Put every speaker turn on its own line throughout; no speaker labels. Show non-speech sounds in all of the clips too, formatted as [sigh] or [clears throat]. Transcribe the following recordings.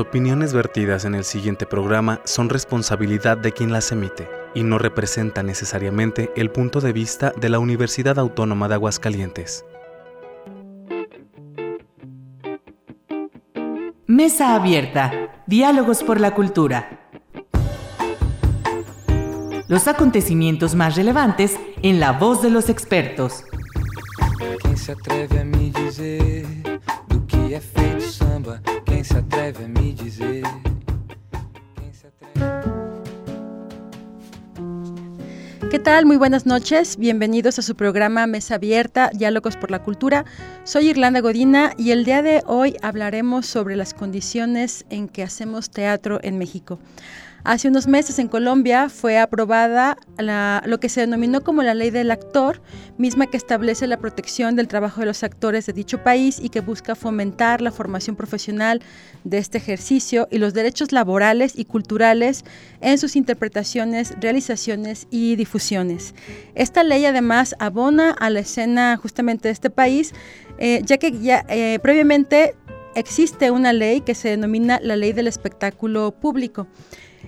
Las opiniones vertidas en el siguiente programa son responsabilidad de quien las emite y no representan necesariamente el punto de vista de la Universidad Autónoma de Aguascalientes.
Mesa Abierta. Diálogos por la Cultura. Los acontecimientos más relevantes en la voz de los expertos.
Quem se atreve a do
¿Qué tal? Muy buenas noches. Bienvenidos a su programa Mesa Abierta, Diálogos por la Cultura. Soy Irlanda Godina y el día de hoy hablaremos sobre las condiciones en que hacemos teatro en México. Hace unos meses en Colombia fue aprobada la- lo que se denominó como la ley del actor, misma que establece la protección del trabajo de los actores de dicho país y que busca fomentar la formación profesional de este ejercicio y los derechos laborales y culturales en sus interpretaciones, realizaciones y difusiones. Esta ley además abona a la escena justamente de este país, eh, ya que eh, previamente existe una ley que se denomina la ley del espectáculo público.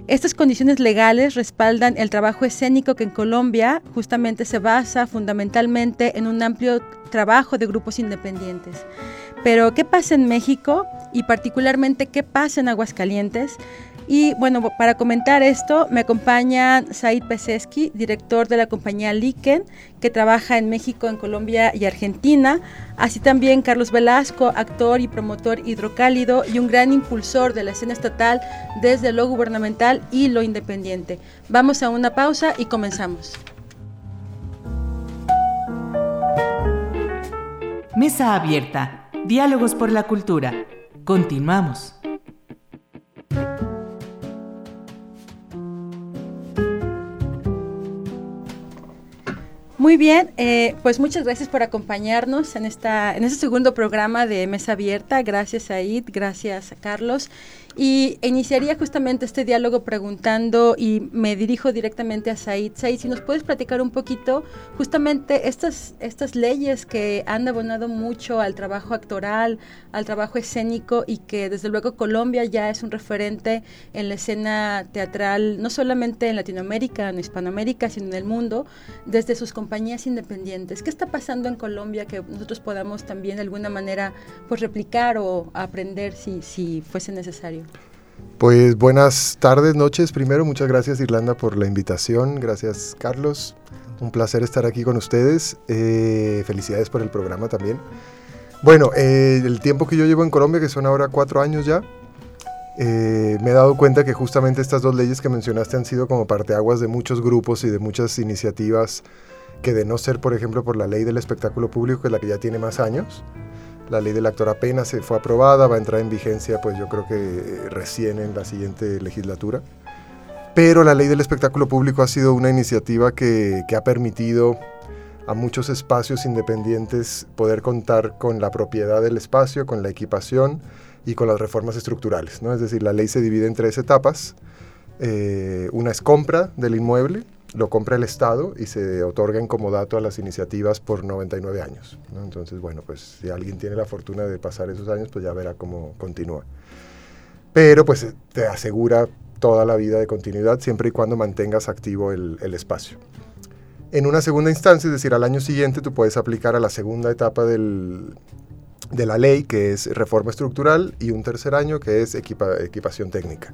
Estas condiciones legales respaldan el trabajo escénico que en Colombia justamente se basa fundamentalmente en un amplio trabajo de grupos independientes. Pero, ¿qué pasa en México y particularmente qué pasa en Aguascalientes? Y bueno, para comentar esto me acompaña Said Peseski, director de la compañía Liken, que trabaja en México, en Colombia y Argentina. Así también Carlos Velasco, actor y promotor hidrocálido y un gran impulsor de la escena estatal desde lo gubernamental y lo independiente. Vamos a una pausa y comenzamos.
Mesa Abierta. Diálogos por la Cultura. Continuamos.
Muy bien, eh, pues muchas gracias por acompañarnos en, esta, en este segundo programa de Mesa Abierta. Gracias Said, gracias Carlos. Y iniciaría justamente este diálogo preguntando y me dirijo directamente a Said. Said, si nos puedes platicar un poquito justamente estas, estas leyes que han abonado mucho al trabajo actoral, al trabajo escénico y que desde luego Colombia ya es un referente en la escena teatral, no solamente en Latinoamérica, en Hispanoamérica, sino en el mundo, desde sus compañías independientes. ¿Qué está pasando en Colombia que nosotros podamos también de alguna manera pues replicar o aprender si, si fuese necesario?
Pues buenas tardes, noches. Primero, muchas gracias Irlanda por la invitación. Gracias Carlos. Un placer estar aquí con ustedes. Eh, felicidades por el programa también. Bueno, eh, el tiempo que yo llevo en Colombia, que son ahora cuatro años ya, eh, me he dado cuenta que justamente estas dos leyes que mencionaste han sido como parteaguas de muchos grupos y de muchas iniciativas que de no ser, por ejemplo, por la ley del espectáculo público, que es la que ya tiene más años, la ley del actor apenas se fue aprobada, va a entrar en vigencia, pues yo creo que eh, recién en la siguiente legislatura. Pero la ley del espectáculo público ha sido una iniciativa que, que ha permitido a muchos espacios independientes poder contar con la propiedad del espacio, con la equipación y con las reformas estructurales. ¿no? Es decir, la ley se divide en tres etapas. Eh, una es compra del inmueble, lo compra el Estado y se otorga en comodato a las iniciativas por 99 años. ¿no? Entonces, bueno, pues si alguien tiene la fortuna de pasar esos años, pues ya verá cómo continúa. Pero pues te asegura toda la vida de continuidad siempre y cuando mantengas activo el, espacio. En una segunda instancia, es decir, al año siguiente, tú puedes aplicar a la segunda etapa del, de la ley, que es reforma estructural, y un tercer año, que es equipa, equipación técnica.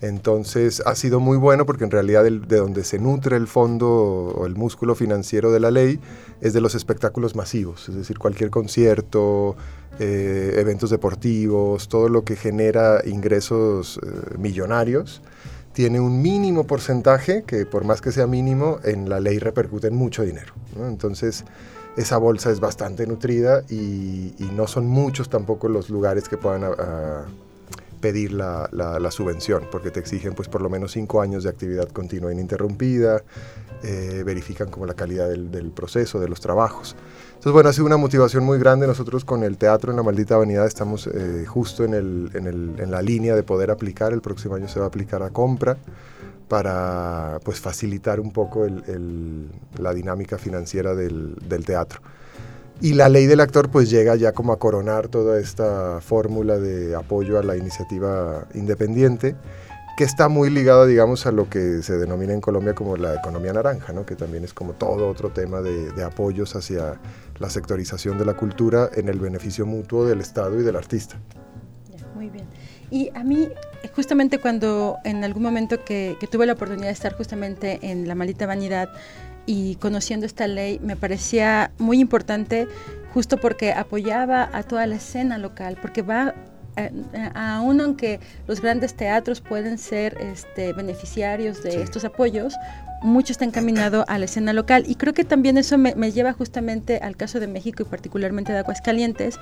Entonces ha sido muy bueno porque en realidad de donde se nutre el fondo o el músculo financiero de la ley es de los espectáculos masivos, es decir, cualquier concierto, eh, eventos deportivos, todo lo que genera ingresos eh, millonarios, tiene un mínimo porcentaje que por más que sea mínimo, en la ley repercute en mucho dinero. Entonces esa bolsa es bastante nutrida y, no son muchos tampoco los lugares que puedan... A, a, pedir la, la, la, subvención, porque te exigen pues por lo menos cinco años de actividad continua ininterrumpida, eh, verifican como la calidad del, del, proceso, de los trabajos. Entonces, bueno, ha sido una motivación muy grande. Nosotros con el teatro en la maldita vanidad estamos eh, justo en, el, en, el, en, la línea de poder aplicar. El próximo año se va a aplicar a compra para pues facilitar un poco el, la dinámica financiera del, del teatro. Y la ley del actor pues llega ya como a coronar toda esta fórmula de apoyo a la iniciativa independiente que está muy ligada, digamos, a lo que se denomina en Colombia como la economía naranja, ¿no? que también es como todo otro tema de, apoyos hacia la sectorización de la cultura en el beneficio mutuo del Estado y del artista.
muy bien. Y a mí, justamente cuando en algún momento que, que, tuve la oportunidad de estar justamente en La Malita Vanidad y conociendo esta ley, me parecía muy importante justo porque apoyaba a toda la escena local, porque va eh, aún aunque los grandes teatros pueden ser este, beneficiarios de estos apoyos, mucho está encaminado a la escena local. Y creo que también eso me, lleva justamente al caso de México y particularmente de Aguascalientes,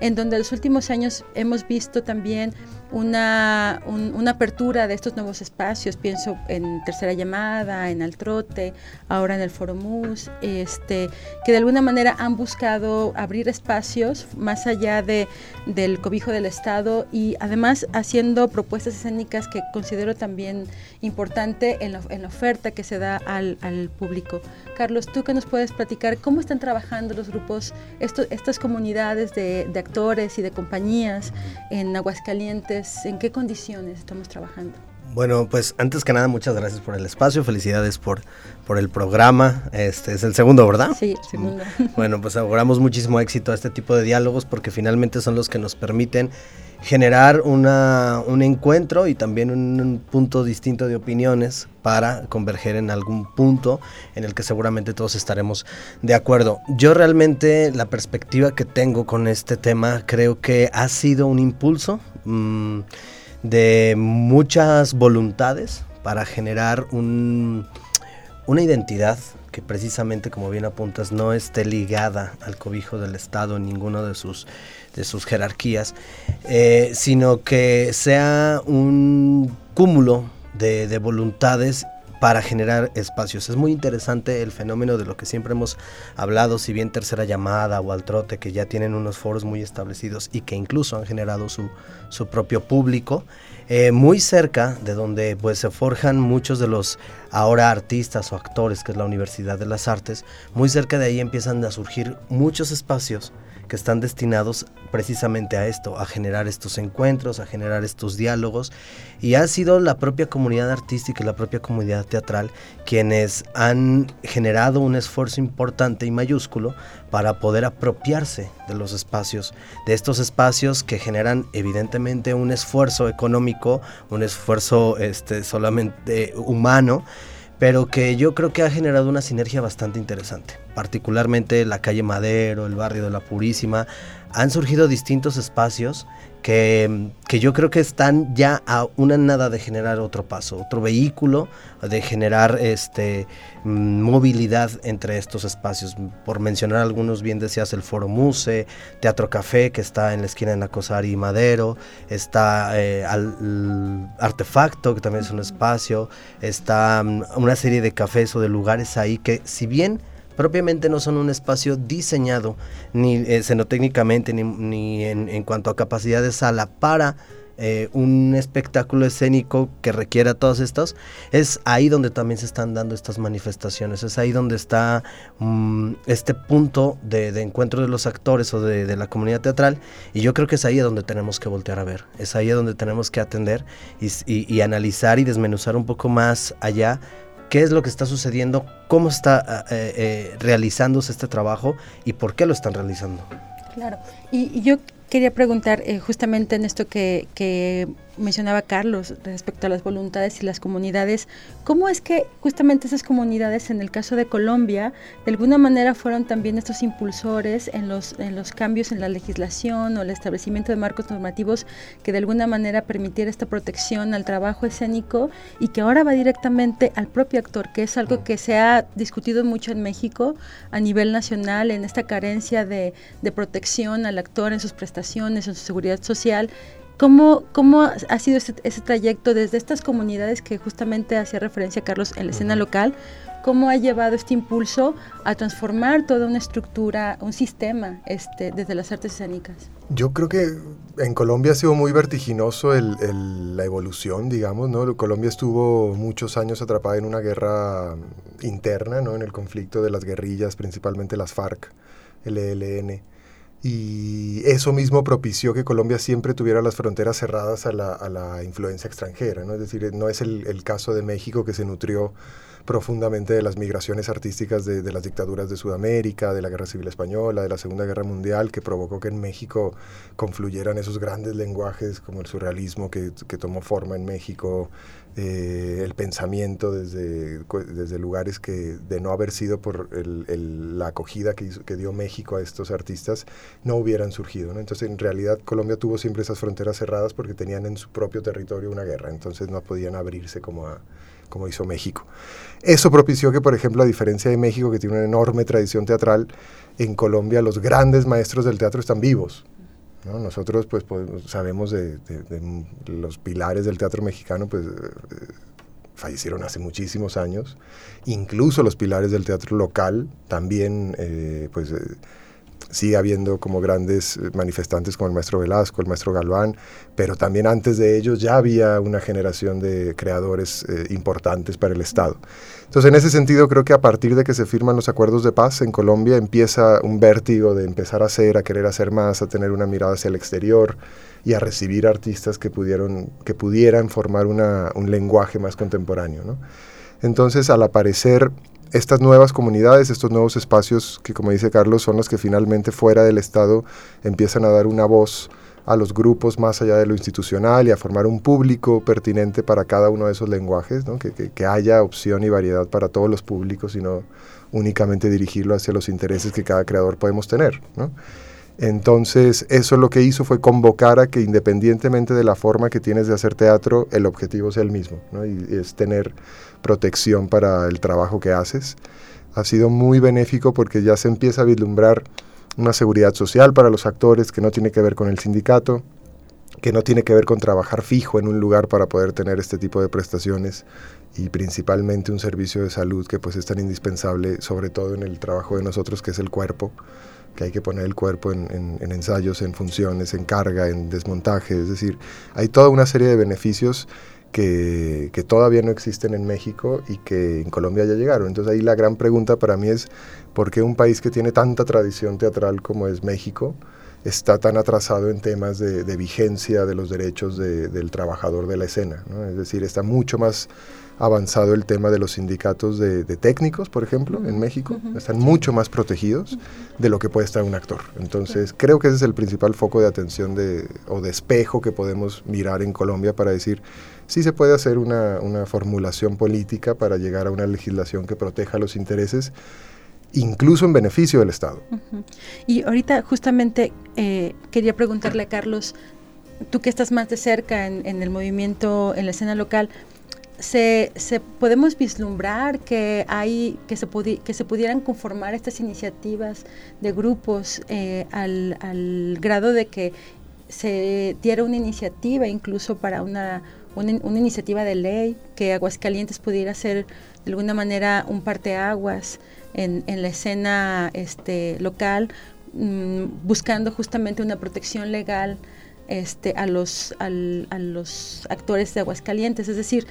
en donde en los últimos años hemos visto también una, una apertura de estos nuevos espacios, pienso en Tercera Llamada, en Altrote, ahora en el Foromus, este, que de alguna manera han buscado abrir espacios más allá de, del cobijo del Estado y además haciendo propuestas escénicas que considero también importante en la, en la oferta que se al, público. Carlos, ¿tú qué nos puedes platicar? ¿Cómo están trabajando los grupos, estas comunidades de, actores y de compañías en Aguascalientes? ¿En qué condiciones estamos trabajando?
Bueno, pues antes que nada, muchas gracias por el espacio, felicidades por, por el programa. Este es el segundo, ¿verdad?
Sí, el segundo.
Bueno, pues auguramos muchísimo éxito a este tipo de diálogos porque finalmente son los que nos permiten generar una, un encuentro y también un, punto distinto de opiniones para converger en algún punto en el que seguramente todos estaremos de acuerdo. Yo realmente la perspectiva que tengo con este tema creo que ha sido un impulso mm, de muchas voluntades para generar un, una identidad que precisamente como bien apuntas no esté ligada al cobijo del Estado en ninguno de sus de sus jerarquías, eh, sino que sea un cúmulo de, de voluntades para generar espacios. Es muy interesante el fenómeno de lo que siempre hemos hablado, si bien Tercera Llamada o Altrote, que ya tienen unos foros muy establecidos y que incluso han generado su, su propio público, eh, muy cerca de donde pues se forjan muchos de los ahora artistas o actores, que es la Universidad de las Artes, muy cerca de ahí empiezan a surgir muchos espacios que están destinados precisamente a esto, a generar estos encuentros, a generar estos diálogos. Y ha sido la propia comunidad artística y la propia comunidad teatral quienes han generado un esfuerzo importante y mayúsculo para poder apropiarse de los espacios, de estos espacios que generan evidentemente un esfuerzo económico, un esfuerzo este, solamente humano, pero que yo creo que ha generado una sinergia bastante interesante. Particularmente la calle Madero, el barrio de la Purísima, han surgido distintos espacios que, yo creo que están ya a una nada de generar otro paso, otro vehículo, de generar este, mm, movilidad entre estos espacios. Por mencionar algunos, bien decías el Foro Muse, Teatro Café, que está en la esquina de Nacosari y Madero, está eh, al, Artefacto, que también es un espacio, está mm, una serie de cafés o de lugares ahí que si bien propiamente no son un espacio diseñado ni eh, xenotécnicamente ni, en, cuanto a capacidad de sala para eh, un espectáculo escénico que requiera todos estos, es ahí donde también se están dando estas manifestaciones, es ahí donde está mm, este punto de, encuentro de los actores o de, la comunidad teatral. Y yo creo que es ahí donde tenemos que voltear a ver, es ahí donde tenemos que atender y analizar y desmenuzar un poco más allá qué es lo que está sucediendo, cómo está eh, eh, realizándose este trabajo y por qué lo están realizando.
Claro, y, yo quería preguntar eh, justamente en esto que mencionaba Carlos respecto a las voluntades y las comunidades, ¿cómo es que justamente esas comunidades en el caso de Colombia de alguna manera fueron también estos impulsores en los, en los cambios en la legislación o el establecimiento de marcos normativos que de alguna manera permitiera esta protección al trabajo escénico y que ahora va directamente al propio actor, que es algo que se ha discutido mucho en México a nivel nacional en esta carencia de, de protección al actor en sus prestaciones, en su seguridad social ¿Cómo, cómo ha sido ese, trayecto desde estas comunidades que justamente hacía referencia Carlos en la escena local? ¿Cómo ha llevado este impulso a transformar toda una estructura, un sistema este, desde las artes escénicas?
Yo creo que en Colombia ha sido muy vertiginoso la evolución, digamos, ¿no? Colombia estuvo muchos años atrapada en una guerra interna, ¿no? En el conflicto de las guerrillas, principalmente las FARC, el ELN. Y eso mismo propició que Colombia siempre tuviera las fronteras cerradas a la, a la influencia extranjera, ¿no? Es decir, no es el, el caso de México que se nutrió profundamente de las migraciones artísticas de, las dictaduras de Sudamérica, de la Guerra Civil Española, de la Segunda Guerra Mundial, que provocó que en México confluyeran esos grandes lenguajes como el surrealismo que, que tomó forma en México, eh, el pensamiento desde, desde lugares que de no haber sido por el, la acogida que, que dio México a estos artistas, no hubieran surgido. Entonces, en realidad, Colombia tuvo siempre esas fronteras cerradas porque tenían en su propio territorio una guerra, entonces no podían abrirse como a como hizo México. Eso propició que, por ejemplo, a diferencia de México, que tiene una enorme tradición teatral, en Colombia los grandes maestros del teatro están vivos. ¿no? Nosotros pues, pues sabemos de, los pilares del teatro mexicano, pues eh, fallecieron hace muchísimos años. Incluso los pilares del teatro local también eh, pues, eh, sigue habiendo como grandes manifestantes como el maestro Velasco, el maestro Galván, pero también antes de ellos ya había una generación de creadores eh, importantes para el Estado. Entonces, en ese sentido, creo que a partir de que se firman los acuerdos de paz en Colombia empieza un vértigo de empezar a hacer, a querer hacer más, a tener una mirada hacia el exterior y a recibir artistas que, pudieron, que pudieran formar un lenguaje más contemporáneo. Entonces, al aparecer estas nuevas comunidades, estos nuevos espacios que, como dice Carlos, son los que finalmente fuera del Estado empiezan a dar una voz a los grupos más allá de lo institucional y a formar un público pertinente para cada uno de esos lenguajes, que, haya opción y variedad para todos los públicos y no únicamente dirigirlo hacia los intereses que cada creador podemos tener. Entonces, eso lo que hizo fue convocar a que independientemente de la forma que tienes de hacer teatro, el objetivo sea el mismo, y es tener protección para el trabajo que haces. Ha sido muy benéfico porque ya se empieza a vislumbrar una seguridad social para los actores que no tiene que ver con el sindicato, que no tiene que ver con trabajar fijo en un lugar para poder tener este tipo de prestaciones y principalmente un servicio de salud que pues es tan indispensable, sobre todo en el trabajo de nosotros que es el cuerpo, que hay que poner el cuerpo en, en, en ensayos, en funciones, en carga, en desmontaje, es decir, hay toda una serie de beneficios que, que, todavía no existen en México y que en Colombia ya llegaron. Entonces ahí la gran pregunta para mí es, ¿por qué un país que tiene tanta tradición teatral como es México está tan atrasado en temas de, vigencia de los derechos de, del trabajador de la escena? Es decir, está mucho más avanzado el tema de los sindicatos de, de técnicos, por ejemplo, en México. Uh -huh. Están mucho más protegidos de lo que puede estar un actor. Entonces, creo que ese es el principal foco de atención de, o de espejo que podemos mirar en Colombia para decir, sí se puede hacer una, una formulación política para llegar a una legislación que proteja los intereses incluso en beneficio del Estado.
Uh -huh. Y ahorita justamente eh, quería preguntarle a Carlos, tú que estás más de cerca en, en el movimiento, en la escena local, se, se, podemos vislumbrar que hay que se, que se pudieran conformar estas iniciativas de grupos eh, al, grado de que se diera una iniciativa incluso para una, una, una, iniciativa de ley que Aguascalientes pudiera ser de alguna manera un parteaguas en, en la escena este, local mmm, buscando justamente una protección legal este, a, los, al, a los actores de Aguascalientes. Es decir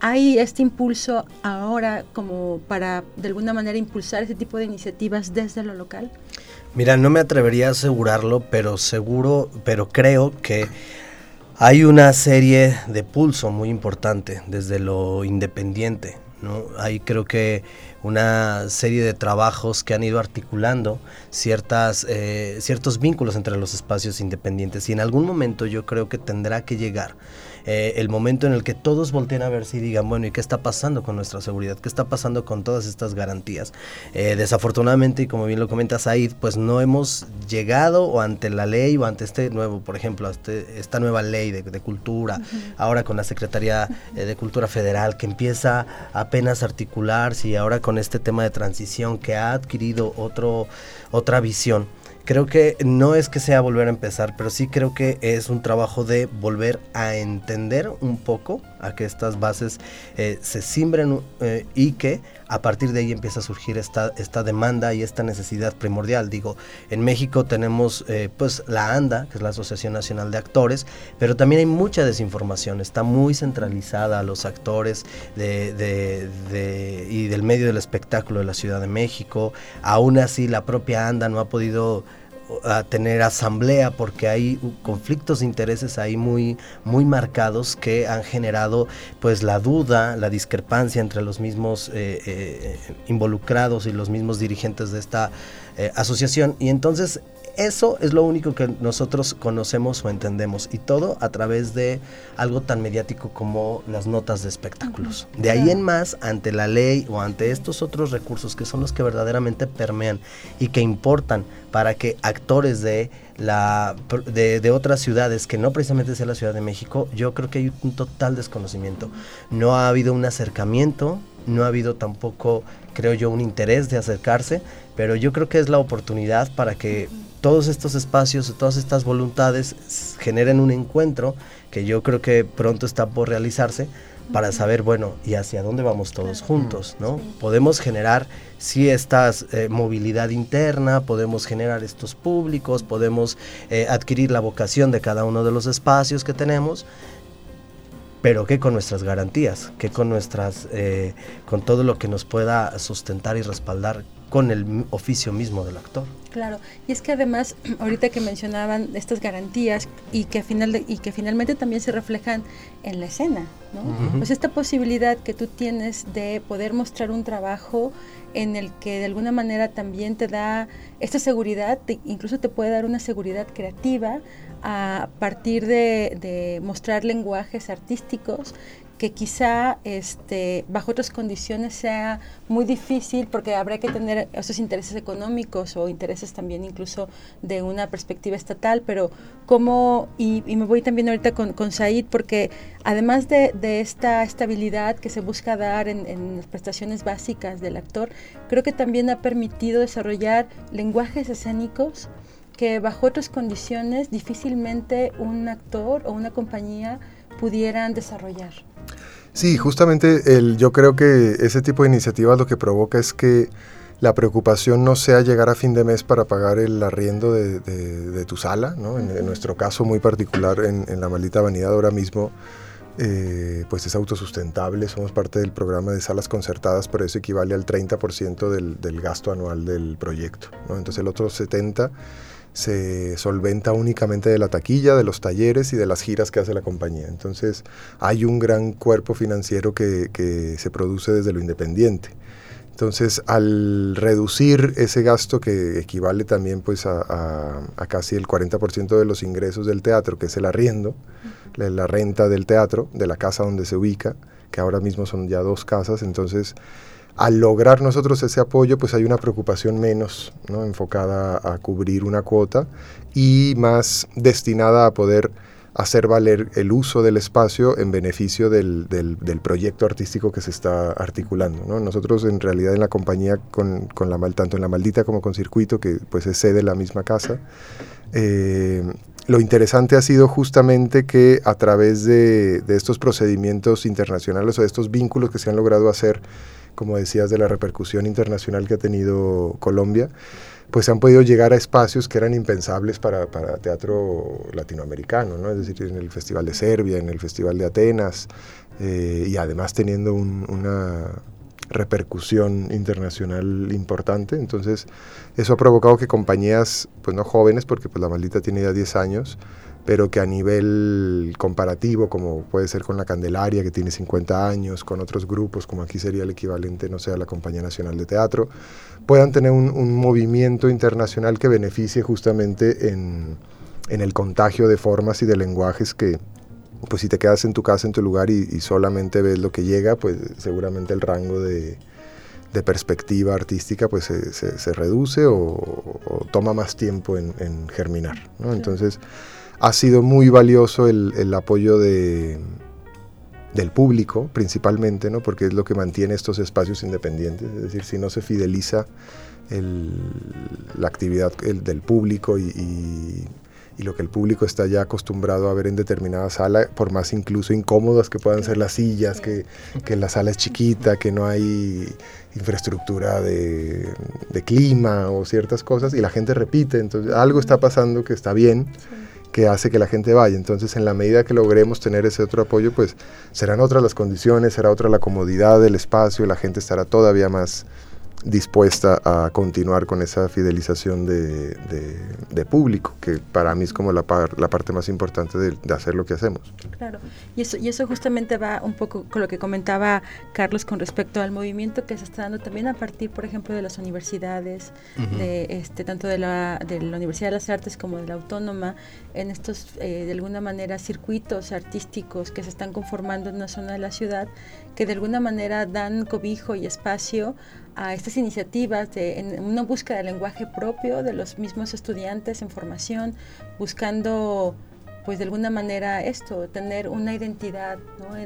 hay este impulso ahora como para de alguna manera impulsar ese tipo de iniciativas desde lo local?
Mira, no me atrevería a asegurarlo, pero seguro, pero creo que hay una serie de pulso muy importante desde lo independiente. ¿no? Hay creo que una serie de trabajos que han ido articulando ciertas, eh, ciertos vínculos entre los espacios independientes y en algún momento yo creo que tendrá que llegar eh, el momento en el que todos volteen a verse y digan, bueno, ¿y qué está pasando con nuestra seguridad? ¿Qué está pasando con todas estas garantías? Eh, desafortunadamente, y como bien lo comenta Said, pues no hemos llegado o ante la ley o ante este nuevo, por ejemplo, este, esta nueva ley de, de cultura, uh -huh. ahora con la Secretaría eh, de Cultura Federal que empieza apenas a articularse y ahora con este tema de transición que ha adquirido otro, otra visión creo que no es que sea volver a empezar, pero sí creo que es un trabajo de volver a entender un poco a que estas bases eh, se simbren eh, y que a partir de ahí empieza a surgir esta, esta demanda y esta necesidad primordial. Digo, en México tenemos eh, pues la ANDA, que es la Asociación Nacional de Actores, pero también hay mucha desinformación, está muy centralizada a los actores de, y del medio del espectáculo de la Ciudad de México. Aún así, la propia ANDA no ha podido a tener asamblea porque hay conflictos de intereses ahí muy muy marcados que han generado pues la duda la discrepancia entre los mismos eh, eh, involucrados y los mismos dirigentes de esta eh, asociación. Y entonces eso es lo único que nosotros conocemos o entendemos y todo a través de algo tan mediático como las notas de espectáculos. De ahí en más, ante la ley o ante estos otros recursos que son los que verdaderamente permean y que importan para que actores de la de, de, otras ciudades que no precisamente sea la Ciudad de México, yo creo que hay un total desconocimiento. No ha habido un acercamiento, no ha habido tampoco, creo yo, un interés de acercarse, pero yo creo que es la oportunidad para que todos estos espacios, todas estas voluntades generen un encuentro que yo creo que pronto está por realizarse para saber, bueno, y hacia dónde vamos todos juntos, ¿no? Podemos generar, sí, esta eh, movilidad interna, podemos generar estos públicos, podemos eh, adquirir la vocación de cada uno de los espacios que tenemos, pero ¿qué con nuestras garantías? ¿Qué con nuestras, eh, con todo lo que nos pueda sustentar y respaldar con el oficio mismo del actor.
Claro, y es que además, [clears throat] ahorita que mencionaban estas garantías y que, final y que finalmente también se reflejan en la escena, ¿no? Pues esta posibilidad que tú tienes de poder mostrar un trabajo en el que de alguna manera también te da esta seguridad, incluso te puede dar una seguridad creativa a partir de, de mostrar lenguajes artísticos que quizá este, bajo otras condiciones sea muy difícil porque habrá que tener esos intereses económicos o intereses también incluso de una perspectiva estatal, pero como, y, me voy también ahorita con, con Said, porque además de, esta estabilidad que se busca dar en, en, las prestaciones básicas del actor, creo que también ha permitido desarrollar lenguajes escénicos que bajo otras condiciones difícilmente un actor o una compañía pudieran desarrollar.
Sí, justamente el, yo creo que ese tipo de iniciativas lo que provoca es que la preocupación no sea llegar a fin de mes para pagar el arriendo de, tu sala, ¿no? en, nuestro caso muy particular en, la maldita vanidad ahora mismo, eh, pues es autosustentable, somos parte del programa de salas concertadas, pero eso equivale al 30% del, del gasto anual del proyecto. ¿no? Entonces el otro 70% se solventa únicamente de la taquilla, de los talleres y de las giras que hace la compañía. Entonces hay un gran cuerpo financiero que, se produce desde lo independiente. Entonces, al reducir ese gasto que equivale también pues a, casi el 40% de los ingresos del teatro, que es el arriendo, la, renta del teatro, de la casa donde se ubica, que ahora mismo son ya dos casas, entonces al lograr nosotros ese apoyo, pues hay una preocupación menos ¿no? enfocada a cubrir una cuota y más destinada a poder hacer valer el uso del espacio en beneficio del, del, proyecto artístico que se está articulando. ¿no? Nosotros en realidad en la compañía, con, con, la, tanto en La Maldita como con Circuito, que pues es sede de la misma casa, eh, lo interesante ha sido justamente que a través de, de estos procedimientos internacionales o de estos vínculos que se han logrado hacer como decías, de la repercusión internacional que ha tenido Colombia, pues han podido llegar a espacios que eran impensables para, para teatro latinoamericano, ¿no? es decir, en el Festival de Serbia, en el Festival de Atenas, eh, y además teniendo una repercusión internacional importante. Entonces, eso ha provocado que compañías, pues no jóvenes, porque pues la maldita tiene ya 10 años, pero que a nivel comparativo, como puede ser con la Candelaria, que tiene 50 años, con otros grupos, como aquí sería el equivalente, no sé, a la Compañía Nacional de Teatro, puedan tener un, movimiento internacional que beneficie justamente en, el contagio de formas y de lenguajes que, pues si te quedas en tu casa, en tu lugar y, solamente ves lo que llega, pues seguramente el rango de, perspectiva artística pues se, reduce o, toma más tiempo en, germinar. ¿no? Entonces, ha sido muy valioso el, apoyo de, del público principalmente, ¿no? porque es lo que mantiene estos espacios independientes. Es decir, si no se fideliza la actividad del público y, lo que el público está ya acostumbrado a ver en determinada sala, por más incluso incómodas que puedan ser las sillas, que, la sala es chiquita, que no hay infraestructura de, clima o ciertas cosas, y la gente repite, entonces algo está pasando que está bien. Que hace que la gente vaya. Entonces, en la medida que logremos tener ese otro apoyo, pues serán otras las condiciones, será otra la comodidad del espacio, la gente estará todavía más, dispuesta a continuar con esa fidelización de, público, que para mí es como la, la parte más importante de, hacer lo que hacemos.
Claro, y eso, y eso justamente va un poco con lo que comentaba Carlos con respecto al movimiento que se está dando también a partir, por ejemplo, de las universidades, de este tanto de la, de la Universidad de las Artes como de la Autónoma, en estos, eh, de alguna manera, circuitos artísticos que se están conformando en una zona de la ciudad, que de alguna manera dan cobijo y espacio a estas iniciativas de, en una búsqueda del lenguaje propio de los mismos estudiantes en formación, buscando pues de alguna manera esto, tener una identidad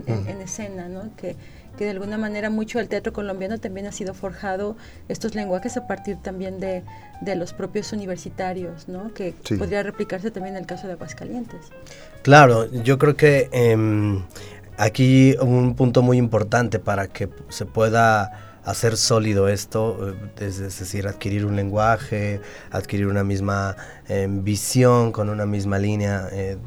en, escena, ¿no? que, que de alguna manera mucho el teatro colombiano también ha sido forjado estos lenguajes a partir también de, de los propios universitarios, ¿no? que podría replicarse también en el caso de Aguascalientes.
Claro, yo creo que eh, aquí un punto muy importante para que se pueda hacer sólido esto, eh, es, decir, adquirir un lenguaje, adquirir una misma em, visión con una misma línea eh,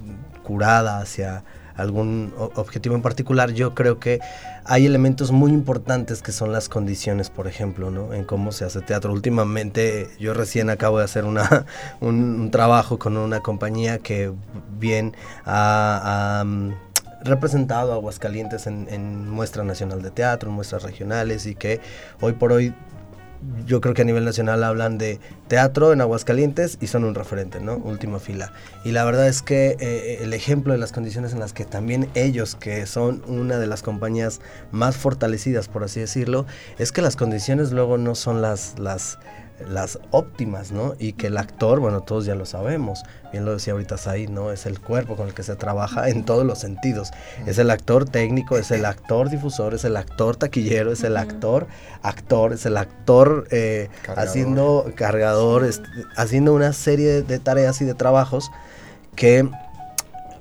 curada hacia algún objetivo en particular, yo creo que hay elementos muy importantes que son las condiciones, por ejemplo, ¿no? en cómo se hace teatro. Últimamente yo recién acabo de hacer una, [laughs] un, trabajo con una compañía que bien ha representado Aguascalientes en, muestra nacional de teatro, en muestras regionales y que hoy por hoy yo creo que a nivel nacional hablan de teatro en Aguascalientes y son un referente, ¿no? Última fila. Y la verdad es que eh, el ejemplo de las condiciones en las que también ellos, que son una de las compañías más fortalecidas, por así decirlo, es que las condiciones luego no son las, las las óptimas, ¿no? Y que el actor, bueno, todos ya lo sabemos, bien lo decía ahorita Said, ¿no? Es el cuerpo con el que se trabaja en todos los sentidos. Es el actor técnico, es el actor difusor, es el actor taquillero, es el actor actor, es el actor eh, haciendo cargador, haciendo una serie de tareas y de trabajos que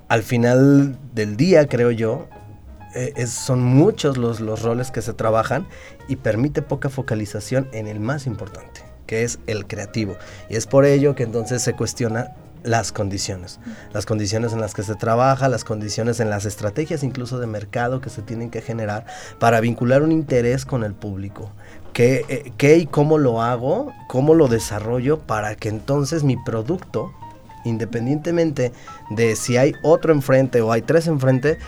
al final del día, creo yo, eh, son muchos los, los roles que se trabajan y permite poca focalización en el más importante que es el creativo. Y es por ello que entonces se cuestiona las condiciones, las condiciones en las que se trabaja, las condiciones en las estrategias incluso de mercado que se tienen que generar para vincular un interés con el público. ¿Qué, eh, qué y cómo lo hago? ¿Cómo lo desarrollo para que entonces mi producto, independientemente de si hay otro enfrente o hay tres enfrente,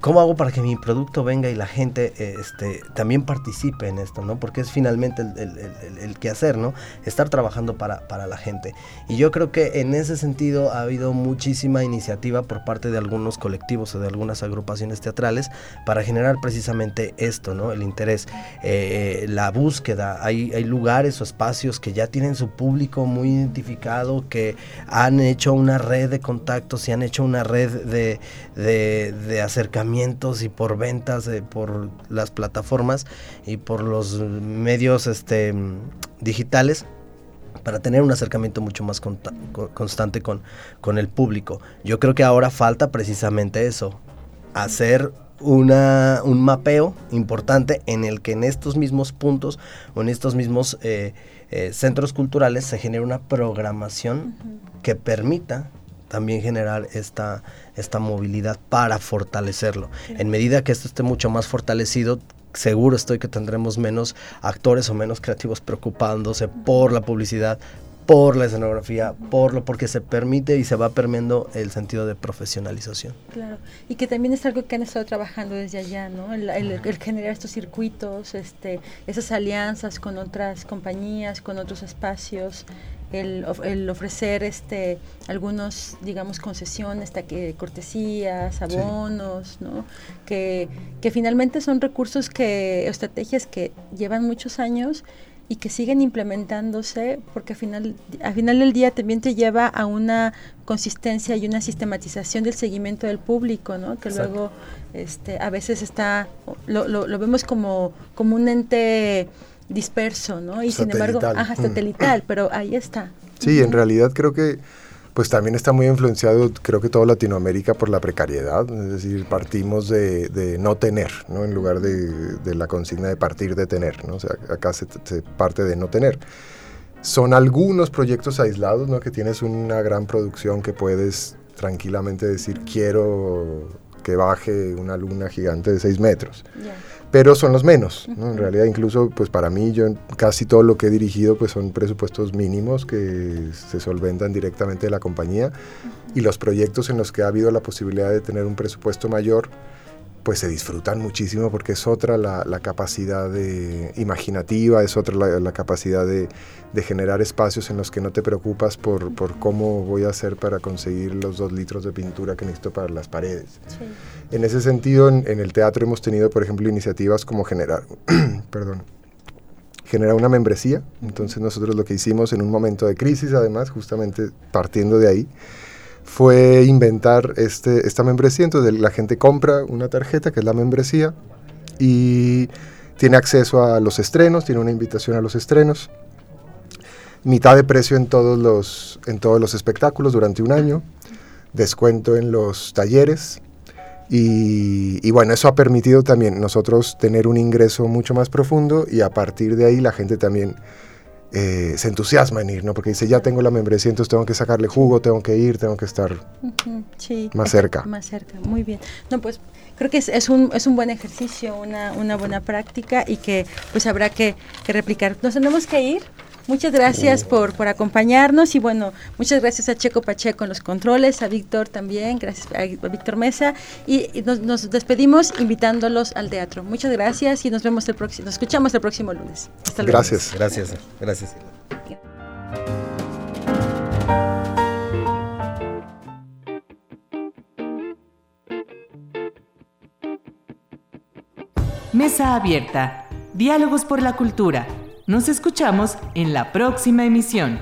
¿Cómo hago para que mi producto venga y la gente este, también participe en esto, ¿no? Porque es finalmente el, el, que hacer, ¿no? Estar trabajando para, para, la gente. Y yo creo que en ese sentido ha habido muchísima iniciativa por parte de algunos colectivos o de algunas agrupaciones teatrales para generar precisamente esto, ¿no? El interés, eh, la búsqueda. Hay, hay lugares o espacios que ya tienen su público muy identificado, que han hecho una red de contactos y han hecho una red de, de, de acercamiento y por ventas eh, por las plataformas y por los medios este, digitales para tener un acercamiento mucho más constante con, con el público. Yo creo que ahora falta precisamente eso, hacer una, un mapeo importante en el que en estos mismos puntos o en estos mismos eh, eh, centros culturales se genere una programación que permita también generar esta, esta movilidad para fortalecerlo. En medida que esto esté mucho más fortalecido, seguro estoy que tendremos menos actores o menos creativos preocupándose por la publicidad, por la escenografía, por lo porque se permite y se va permeando el sentido de profesionalización.
Claro, y que también es algo que han estado trabajando desde allá, ¿no? El, el, generar estos circuitos, este, esas alianzas con otras compañías, con otros espacios, el, el, ofrecer este algunos digamos concesiones que cortesías abonos no que, que finalmente son recursos que estrategias que llevan muchos años y que siguen implementándose porque al final, al final del día también te lleva a una consistencia y una sistematización del seguimiento del público, ¿no? que luego este, a veces está, lo, lo, lo, vemos como, como un ente disperso, ¿no? Y sin embargo, ajá,
Mm.
satelital, pero ahí está.
Sí, en realidad creo que pues también está muy influenciado, creo que toda Latinoamérica por la precariedad, es decir, partimos de, de no tener, ¿no? En lugar de, de la consigna de partir de tener, ¿no? O sea, acá se, se parte de no tener. Son algunos proyectos aislados, ¿no? Que tienes una gran producción que puedes tranquilamente decir, quiero que baje una luna gigante de 6 metros
Ya.
Pero son los menos, ¿no? En realidad incluso pues para mí yo casi todo lo que he dirigido pues son presupuestos mínimos que se solventan directamente de la compañía. Y los proyectos en los que ha habido la posibilidad de tener un presupuesto mayor pues se disfrutan muchísimo porque es otra la, la capacidad de, imaginativa, es otra la, la capacidad de, de, generar espacios en los que no te preocupas por, por, cómo voy a hacer para conseguir los dos litros de pintura que necesito para las paredes. Sí. En ese sentido, en, en, el teatro hemos tenido, por ejemplo, iniciativas como generar, [clears throat] perdón, generar una membresía. Entonces nosotros lo que hicimos en un momento de crisis, además, justamente partiendo de ahí, fue inventar este, esta membresía. Entonces la gente compra una tarjeta, que es la membresía, y tiene acceso a los estrenos, tiene una invitación a los estrenos, mitad de precio en todos los, en todos los espectáculos durante un año, descuento en los talleres. Y, y, bueno, eso ha permitido también nosotros tener un ingreso mucho más profundo y a partir de ahí la gente también eh, se entusiasma en ir, ¿no? Porque dice, ya tengo la membresía, entonces tengo que sacarle jugo, tengo que ir, tengo que estar uh -huh, sí, más cerca.
Más cerca, muy bien. No, pues creo que es, es, un, es un buen ejercicio, una, una buena práctica y que pues habrá que, que replicar. Nos tenemos que ir. Muchas gracias por, por acompañarnos y bueno, muchas gracias a Checo Pacheco en los controles, a Víctor también, gracias a Víctor Mesa y, y nos, nos, despedimos invitándolos al teatro. Muchas gracias y nos vemos el próximo, nos escuchamos el próximo lunes.
Hasta luego. Gracias.
Gracias, gracias.
Mesa abierta. Diálogos por la cultura. Nos escuchamos en la próxima emisión.